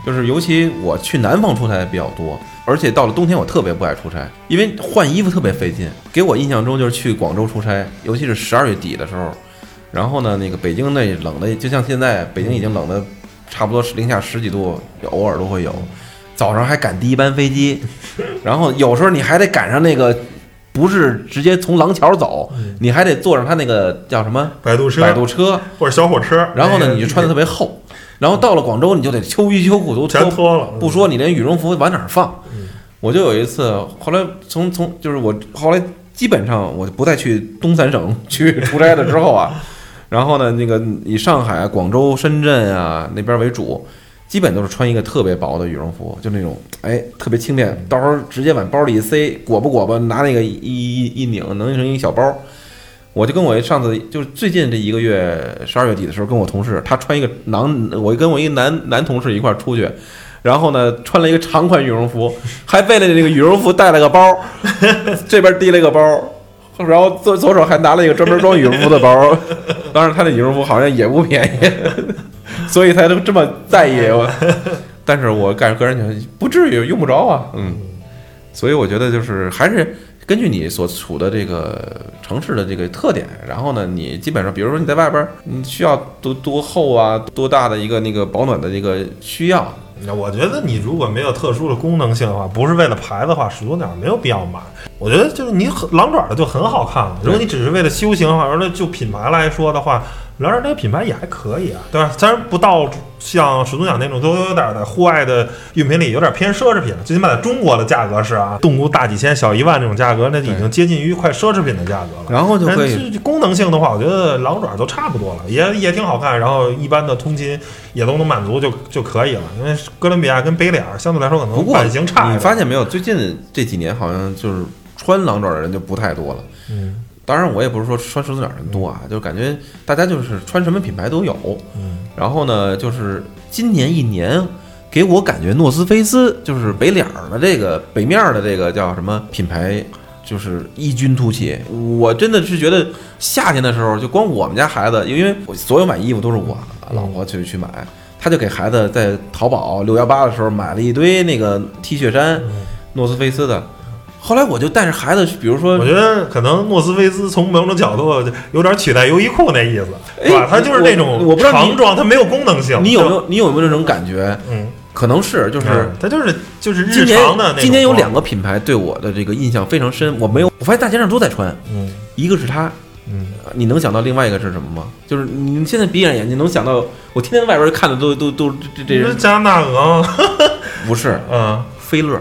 就是尤其我去南方出差比较多，而且到了冬天我特别不爱出差，因为换衣服特别费劲。给我印象中就是去广州出差，尤其是十二月底的时候。然后呢，那个北京那冷的，就像现在北京已经冷的差不多是零下十几度，偶尔都会有。早上还赶第一班飞机，*laughs* 然后有时候你还得赶上那个，不是直接从廊桥走，你还得坐上他那个叫什么摆渡车、摆渡车或者小火车。然后呢，你就穿的特别厚。然后到了广州，你就得秋衣秋裤都全脱了，不说你连羽绒服往哪儿放。我就有一次，后来从从就是我后来基本上我不再去东三省去出差了之后啊。然后呢，那个以上海、广州、深圳啊那边为主，基本都是穿一个特别薄的羽绒服，就那种哎特别轻便，到时候直接往包里一塞，裹吧裹吧，拿那个一一一拧，能拧成一小包。我就跟我上次就是最近这一个月十二月底的时候，跟我同事他穿一个男，我跟我一个男男同事一块出去，然后呢穿了一个长款羽绒服，还为了那个羽绒服带了个包，*laughs* 这边提了个包。然后左左手还拿了一个专门装羽绒服的包，当然他那羽绒服好像也不便宜，*laughs* 所以才能这么在意我。但是我个人个人觉得不至于用不着啊，嗯。所以我觉得就是还是根据你所处的这个城市的这个特点，然后呢，你基本上比如说你在外边，你需要多多厚啊，多大的一个那个保暖的这个需要。那我觉得你如果没有特殊的功能性的话，不是为了牌子的话，始祖鸟没有必要买。我觉得就是你很狼爪的就很好看了。如果你只是为了修行的话，而且就品牌来说的话。狼爪这个品牌也还可以啊，对吧？虽然不到像始祖鸟那种，都有点在户外的用品里有点偏奢侈品了。最起码在中国的价格是啊，动物大几千，小一万这种价格，那已经接近于快奢侈品的价格了。然后就可以功能性的话，我觉得狼爪都差不多了，也也挺好看。然后一般的通勤也都能满足就就可以了。因为哥伦比亚跟北脸相对来说可能版型差。你发现没有？最近这几年好像就是穿狼爪的人就不太多了。嗯。当然，我也不是说穿始祖鸟人多啊，就感觉大家就是穿什么品牌都有。嗯，然后呢，就是今年一年给我感觉诺斯菲斯就是北脸儿的这个北面的这个叫什么品牌，就是异军突起。我真的是觉得夏天的时候，就光我们家孩子，因为我所有买衣服都是我老婆去去买，他就给孩子在淘宝六幺八的时候买了一堆那个 T 恤衫，诺斯菲斯的。后来我就带着孩子，比如说，我觉得可能诺斯菲斯从某种角度有点取代优衣库那意思，对吧？它就是那种我不知道长装，它没有功能性。你有没有你有没有这种感觉？嗯，可能是，就是它就是就是日常的。今年有两个品牌对我的这个印象非常深，我没有，我发现大街上都在穿。嗯，一个是它，嗯，你能想到另外一个是什么吗？就是你现在闭上眼睛能想到，我天天外边看的都都都这这是加拿大鹅，不是，*laughs* 嗯，菲乐。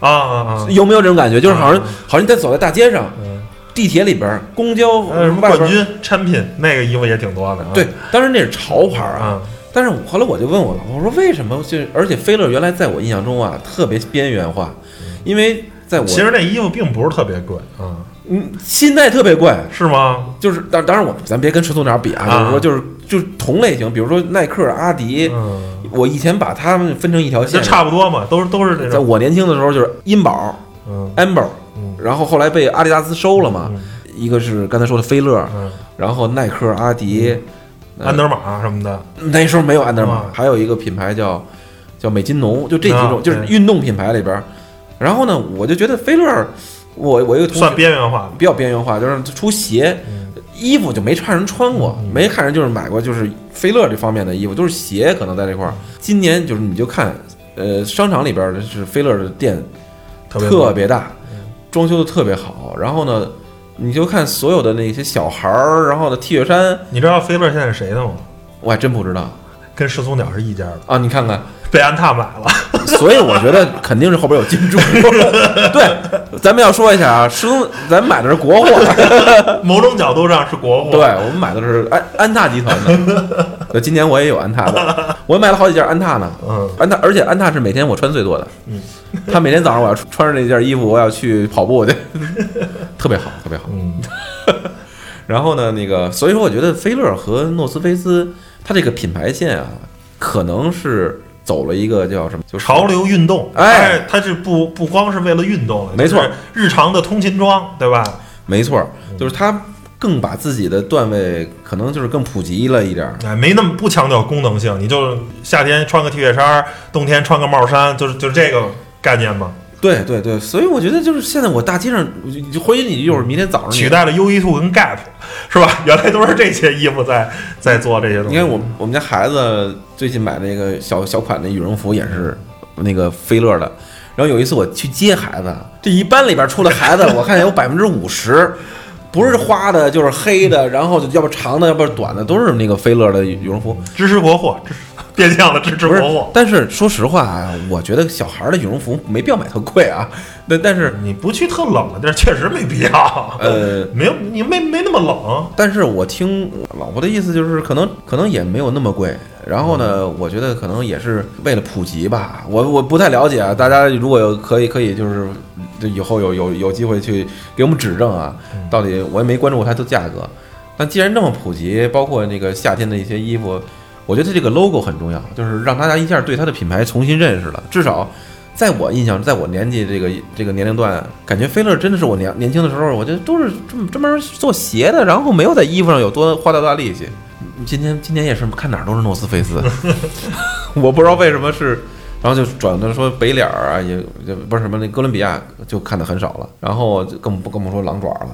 啊啊啊！有没有这种感觉？就是好像好像你在走在大街上，地铁里边、公交什么冠军产品，那个衣服也挺多的。对，当时那是潮牌啊。但是后来我就问我老婆，我说为什么？就而且菲乐原来在我印象中啊，特别边缘化，因为在我其实那衣服并不是特别贵啊。嗯，现在特别贵是吗？就是当当然我咱别跟始祖鸟比啊，就是说就是就是同类型，比如说耐克、阿迪。我以前把它们分成一条线，差不多嘛，都是都是那种。在我年轻的时候，就是茵宝，嗯，amber，然后后来被阿迪达斯收了嘛。一个是刚才说的菲乐，然后耐克、阿迪、安德玛什么的。那时候没有安德玛，还有一个品牌叫叫美津浓，就这几种，就是运动品牌里边。然后呢，我就觉得菲乐，我我一个同算边缘化，比较边缘化，就是出鞋。衣服就没看人穿过，没看人就是买过就是菲乐这方面的衣服，都是鞋可能在这块儿。今年就是你就看，呃，商场里边的是菲乐的店特别特别大，装修的特别好。然后呢，你就看所有的那些小孩儿，然后的 T 恤衫，你知道菲乐现在是谁的吗？我还真不知道跟始祖鸟是一家的，啊。你看看，被安踏买了。所以我觉得肯定是后边有金主。*laughs* 对，咱们要说一下啊，师兄，咱买的是国货。*laughs* 某种角度上是国货。对，我们买的是安安踏集团的。*laughs* 对，今年我也有安踏的，我买了好几件安踏呢。嗯，安踏，而且安踏是每天我穿最多的。嗯，他每天早上我要穿着那件衣服，我要去跑步去，特别好，特别好。嗯，然后呢，那个，所以说我觉得菲乐和诺斯菲斯，它这个品牌线啊，可能是走了一个叫什么，就是潮流运动，哎，它是不不光是为了运动了，没错，就是日常的通勤装，对吧？没错，就是它更把自己的段位可能就是更普及了一点儿。哎，没那么不强调功能性，你就夏天穿个 T 恤衫，冬天穿个帽衫，就是就是这个概念嘛。对对对，所以我觉得就是现在我大街上，你就回你一会儿明天早上取代了优衣库跟 Gap，是吧？*laughs* 原来都是这些衣服在在做这些东西。你看我我们家孩子最近买那个小小款的羽绒服也是那个菲乐的，然后有一次我去接孩子，这一班里边出的孩子，我看有百分之五十 *laughs* 不是花的，就是黑的，然后要不长的，要不短的，都是那个菲乐的羽绒服。支持国货，支持变相的支持国货。，但是说实话啊，我觉得小孩的羽绒服没必要买特贵啊。那但是你不去特冷的地儿，确实没必要。呃，没有，你没没那么冷。但是我听老婆的意思就是，可能可能也没有那么贵。然后呢，我觉得可能也是为了普及吧。我我不太了解啊，大家如果有可以可以就是就以后有有有机会去给我们指正啊，到底我也没关注过它的价格。但既然这么普及，包括那个夏天的一些衣服，我觉得这个 logo 很重要，就是让大家一下对它的品牌重新认识了。至少在我印象，在我年纪这个这个年龄段，感觉菲乐真的是我年年轻的时候，我觉得都是这么专门做鞋的，然后没有在衣服上有多花多大力气。今天今天也是看哪儿都是诺斯菲斯，*laughs* 我不知道为什么是，然后就转的说北脸儿啊，也也不是什么那哥伦比亚就看的很少了，然后就更不更不说狼爪了。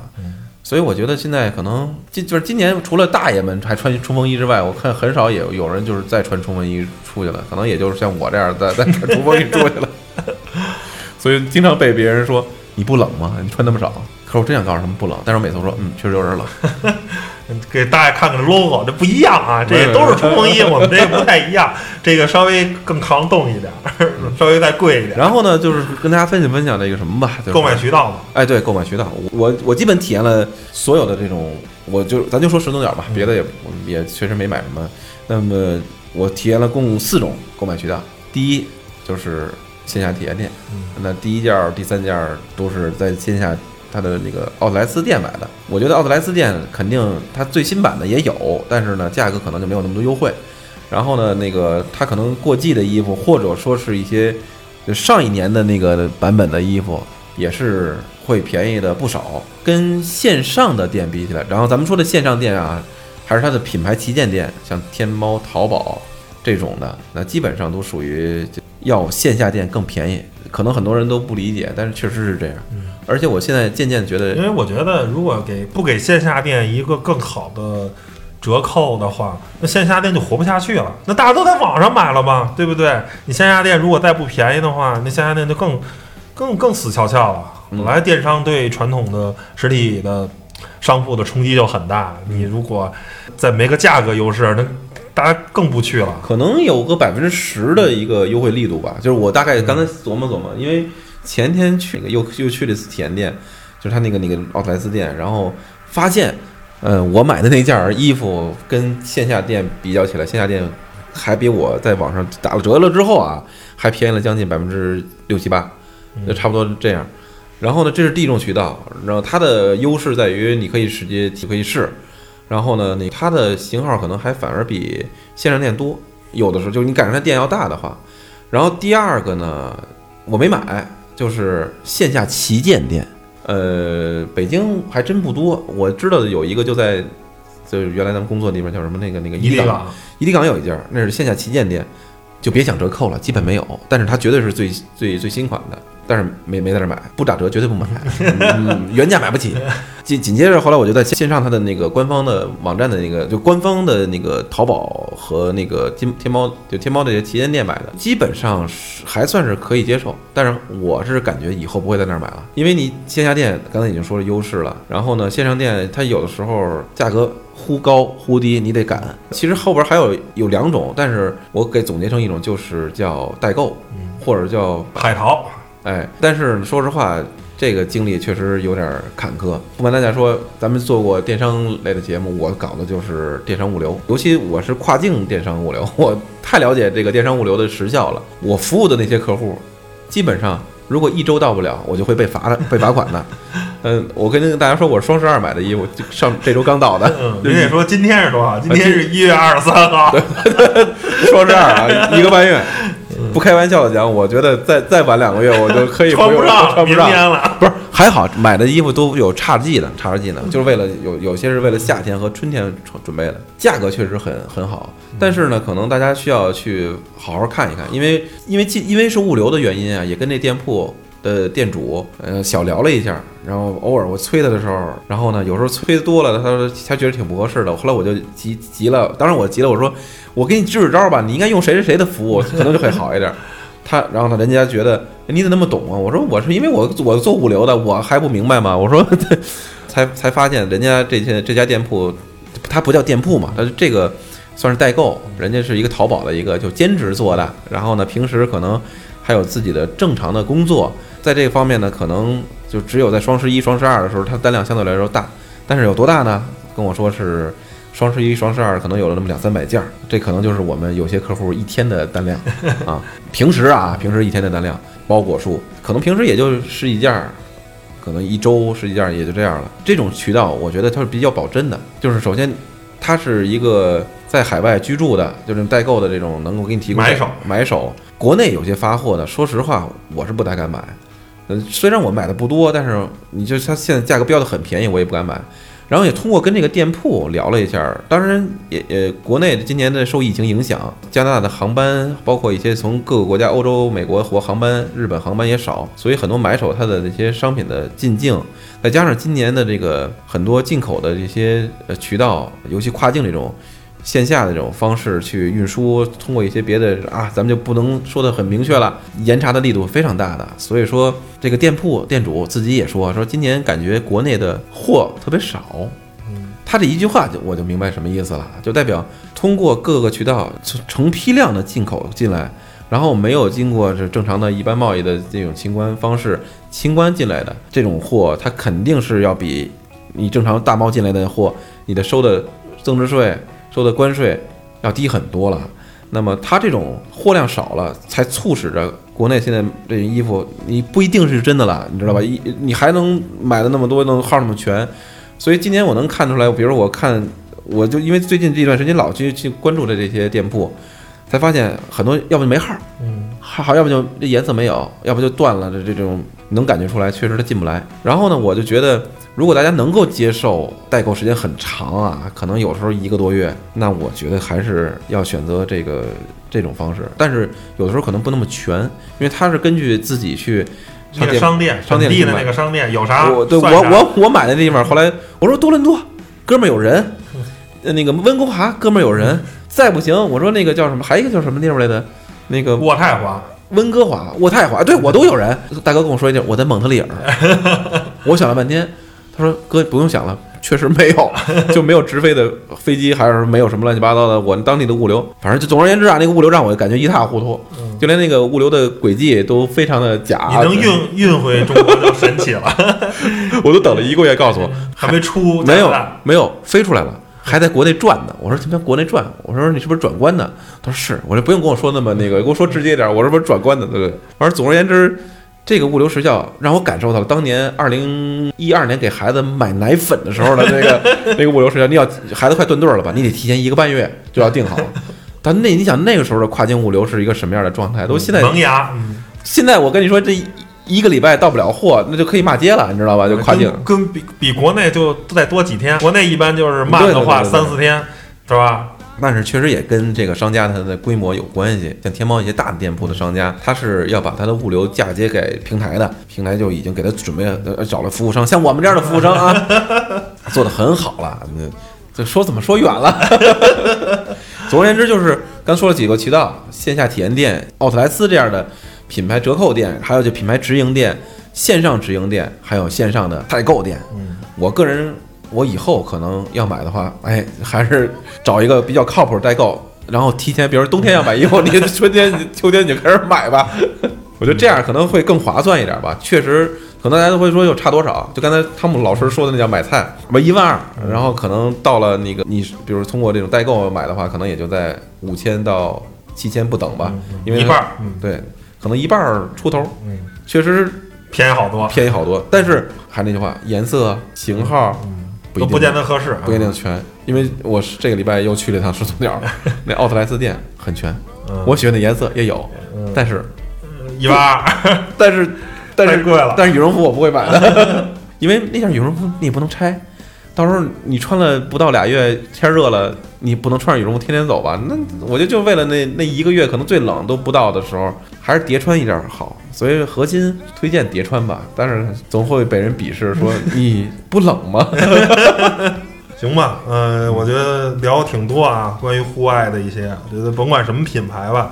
所以我觉得现在可能今就是今年除了大爷们还穿冲锋衣之外，我看很少有有人就是再穿冲锋衣出去了，可能也就是像我这样在在穿冲锋衣出去了。*laughs* 所以经常被别人说你不冷吗？你穿那么少。*laughs* 可是我真想告诉他们不冷，但是我每次都说嗯，确实有点冷。*laughs* 给大家看看 logo，这不一样啊，这都是冲锋衣，我们这不太一样，*laughs* 这个稍微更抗冻一点，稍微再贵一点。然后呢，就是跟大家分享分享这个什么吧，就是购买渠道嘛，哎，对，购买渠道，我我基本体验了所有的这种，我就咱就说十多点吧，别的也也确实没买什么。那么我体验了共四种购买渠道，第一就是线下体验店，那第一件儿、第三件儿都是在线下它的那个奥特莱斯店买的。我觉得奥特莱斯店肯定它最新版的也有，但是呢，价格可能就没有那么多优惠。然后呢，那个它可能过季的衣服，或者说是一些就上一年的那个版本的衣服，也是会便宜的不少。跟线上的店比起来，然后咱们说的线上店啊，还是它的品牌旗舰店，像天猫、淘宝这种的，那基本上都属于要线下店更便宜。可能很多人都不理解，但是确实是这样。而且我现在渐渐觉得因为我觉得如果给不给线下店一个更好的折扣的话，那线下店就活不下去了。那大家都在网上买了嘛，对不对？你线下店如果再不便宜的话，那线下店就更更更死翘翘了。本来电商对传统的实体的商铺的冲击就很大，你如果再没个价格优势，那大家更不去了。可能有个百分之十的一个优惠力度吧。就是我大概刚才琢磨琢磨，因为前天去那个又又去了一次体验店，就是他那个那个奥特莱斯店，然后发现，呃，我买的那件儿衣服跟线下店比较起来，线下店还比我在网上打了折了之后啊，还便宜了将近百分之六七八，就差不多这样。然后呢，这是第一种渠道，然后它的优势在于你可以直接可以试，然后呢，你它的型号可能还反而比线上店多，有的时候就是你赶上它店要大的话。然后第二个呢，我没买，就是线下旗舰店，呃，北京还真不多，我知道的有一个就在，就是原来咱们工作的地方叫什么那个那个港，伊利港，伊利港有一家，那是线下旗舰店，就别想折扣了，基本没有，但是它绝对是最最最新款的。但是没没在这儿买，不打折绝对不买，嗯原价买不起。紧紧接着后来我就在线上它的那个官方的网站的那个就官方的那个淘宝和那个天天猫就天猫这些旗舰店买的，基本上是还算是可以接受。但是我是感觉以后不会在那儿买了，因为你线下店刚才已经说了优势了，然后呢线上店它有的时候价格忽高忽低，你得赶。其实后边还有有两种，但是我给总结成一种就是叫代购，或者叫海淘，哎，但是说实话，这个经历确实有点坎坷。不瞒大家说，咱们做过电商类的节目，我搞的就是电商物流，尤其我是跨境电商物流，我太了解这个电商物流的时效了。我服务的那些客户，基本上如果一周到不了，我就会被罚的，被罚款的。*laughs* 嗯，我跟大家说，我是双十二买的衣服，就上这周刚到的。嗯，您得说今天是多少？今天是一月二十三号，*laughs* 双十二啊，一个半月。不开玩笑的讲，我觉得再再晚两个月，我就可以穿不上穿不上。了。不是还好，买的衣服都有差季的，差季呢，就是为了有有些是为了夏天和春天准准备的，价格确实很很好。但是呢，可能大家需要去好好看一看，因为因为因为是物流的原因啊，也跟这店铺的店主呃小聊了一下，然后偶尔我催他的时候，然后呢有时候催的多了，他说他觉得挺不合适的，后来我就急急了，当然我急了，我说我给你支支招吧，你应该用谁谁谁的服务，可能就会好一点。他，然后呢，人家觉得你怎么那么懂啊？我说我是因为我我做物流的，我还不明白吗？我说才才发现人家这些这家店铺，它不叫店铺嘛，它这个算是代购，人家是一个淘宝的一个就兼职做的，然后呢，平时可能还有自己的正常的工作，在这个方面呢，可能就只有在双十一、双十二的时候，它单量相对来说大，但是有多大呢？跟我说是。双十一、双十二可能有了那么两三百件儿，这可能就是我们有些客户一天的单量啊。平时啊，平时一天的单量，包裹数可能平时也就十几件儿，可能一周十几件儿也就这样了。这种渠道我觉得它是比较保真的，就是首先它是一个在海外居住的，就是代购的这种能够给你提供买手买手。国内有些发货的，说实话我是不太敢买。嗯，虽然我买的不多，但是你就它现在价格标的很便宜，我也不敢买。然后也通过跟这个店铺聊了一下，当然也也国内今年的受疫情影响，加拿大的航班包括一些从各个国家欧洲、美国或航班、日本航班也少，所以很多买手他的那些商品的进境，再加上今年的这个很多进口的这些呃渠道，尤其跨境这种。线下的这种方式去运输，通过一些别的啊，咱们就不能说的很明确了，严查的力度非常大的。所以说，这个店铺店主自己也说，说今年感觉国内的货特别少。嗯，他这一句话就我就明白什么意思了，就代表通过各个渠道成批量的进口进来，然后没有经过这正常的一般贸易的这种清关方式清关进来的这种货，它肯定是要比你正常大贸进来的货，你的收的增值税。收的关税要低很多了，那么它这种货量少了，才促使着国内现在这衣服你不一定是真的了，你知道吧？一你还能买的那么多，能号那么全，所以今年我能看出来，比如我看，我就因为最近这段时间老去去关注的这些店铺，才发现很多要不就没号，嗯，好，要不就这颜色没有，要不就断了，这这种能感觉出来，确实它进不来。然后呢，我就觉得。如果大家能够接受代购时间很长啊，可能有时候一个多月，那我觉得还是要选择这个这种方式。但是有的时候可能不那么全，因为它是根据自己去那个商店商店地的那个商店有啥，我对我我我买的地方，后来我说多伦多哥们儿有人，那个温哥华哥们儿有人，再不行我说那个叫什么，还一个叫什么地方来的，那个渥太华。温哥华、渥太华，对我都有人。大哥跟我说一句，我在蒙特利尔。*laughs* 我想了半天。他说：“哥，不用想了，确实没有，*laughs* 就没有直飞的飞机，还是没有什么乱七八糟的。我当地的物流，反正就总而言之啊，那个物流让我感觉一塌糊涂，就连那个物流的轨迹都非常的假。你能运运回中国就神奇了。*laughs* 我都等了一个月，告诉我还没出，没有没有飞出来了，还在国内转呢。我说这边国内转，我说你是不是转关的？他说是。我说不用跟我说那么那个，跟我说直接点。我说不是转关的，对不对？反正总而言之。”这个物流时效让我感受到了当年二零一二年给孩子买奶粉的时候的那个 *laughs* 那个物流时效。你要孩子快断顿了吧？你得提前一个半月就要订好。但那你想那个时候的跨境物流是一个什么样的状态？都现在萌芽。现在我跟你说，这一个礼拜到不了货，那就可以骂街了，你知道吧？就跨境跟比比国内就再多几天。国内一般就是慢的话三四天，是吧？但是确实也跟这个商家它的规模有关系。像天猫一些大的店铺的商家，他是要把他的物流嫁接给平台的，平台就已经给他准备呃找了服务商，像我们这样的服务商啊，*laughs* 做的很好了。那这说怎么说远了？*laughs* 总而言之，就是刚说了几个渠道：线下体验店、奥特莱斯这样的品牌折扣店，还有就品牌直营店、线上直营店，还有线上的代购店。嗯，我个人，我以后可能要买的话，哎，还是找一个比较靠谱的代购，然后提前，比如冬天要买衣服，你春天、秋天你就开始买吧。*laughs* 我觉得这样可能会更划算一点吧。确实，可能大家都会说又差多少？就刚才汤姆老师说的那叫买菜，不一万二，然后可能到了那个你，比如通过这种代购买的话，可能也就在五千到七千不等吧，因为一半对，可能一半儿出头，嗯，确实便宜好多，便宜好多。但是还是那句话，颜色、型号不一定都不见得合适，不一定全，因为我是这个礼拜又去了一趟始祖鸟，那奥特莱斯店很全，嗯。我喜欢的颜色也有，嗯。但是一万二，*laughs* 但是 *laughs* 但是贵了。但是羽绒服我不会买的，*laughs* 因为那件羽绒服你也不能拆，到时候你穿了不到俩月，天热了，你不能穿着羽绒服天天走吧？那我觉得就为了那那一个月可能最冷都不到的时候，还是叠穿一点儿好。所以核心推荐叠穿吧，但是总会被人鄙视说 *laughs* 你不冷吗？*laughs* 行吧，呃，我觉得聊挺多啊，关于户外的一些，我觉得甭管什么品牌吧，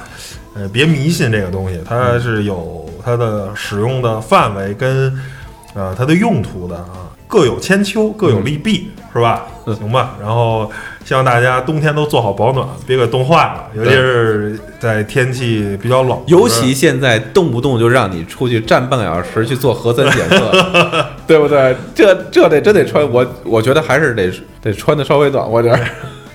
呃，别迷信这个东西，它是有它的使用的范围跟呃它的用途的啊，各有千秋，各有利弊，是吧？嗯行吧，然后希望大家冬天都做好保暖，别给冻坏了，尤其是在天气比较冷，尤其现在动不动就让你出去站半个小时去做核酸检测，*laughs* 对不对？这这得真得穿，我我觉得还是得得穿的稍微暖和点儿。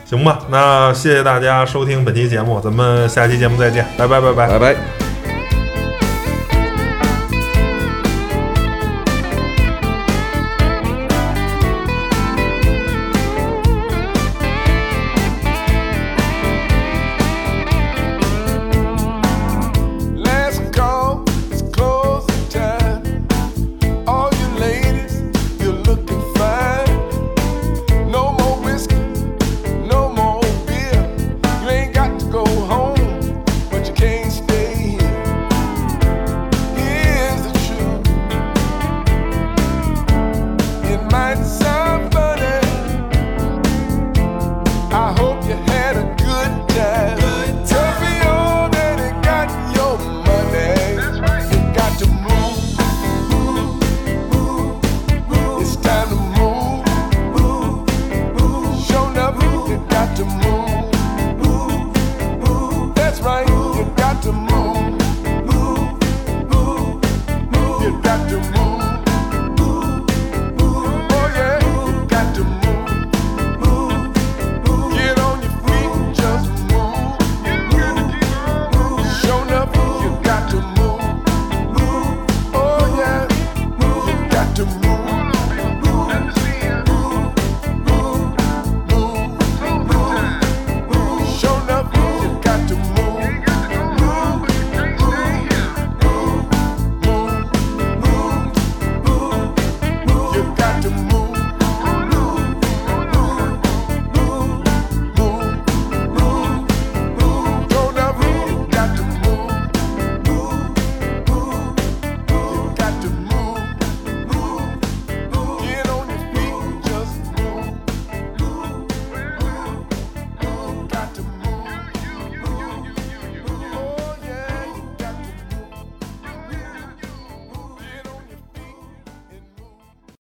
行吧，那谢谢大家收听本期节目，咱们下期节目再见，拜拜拜拜。拜拜。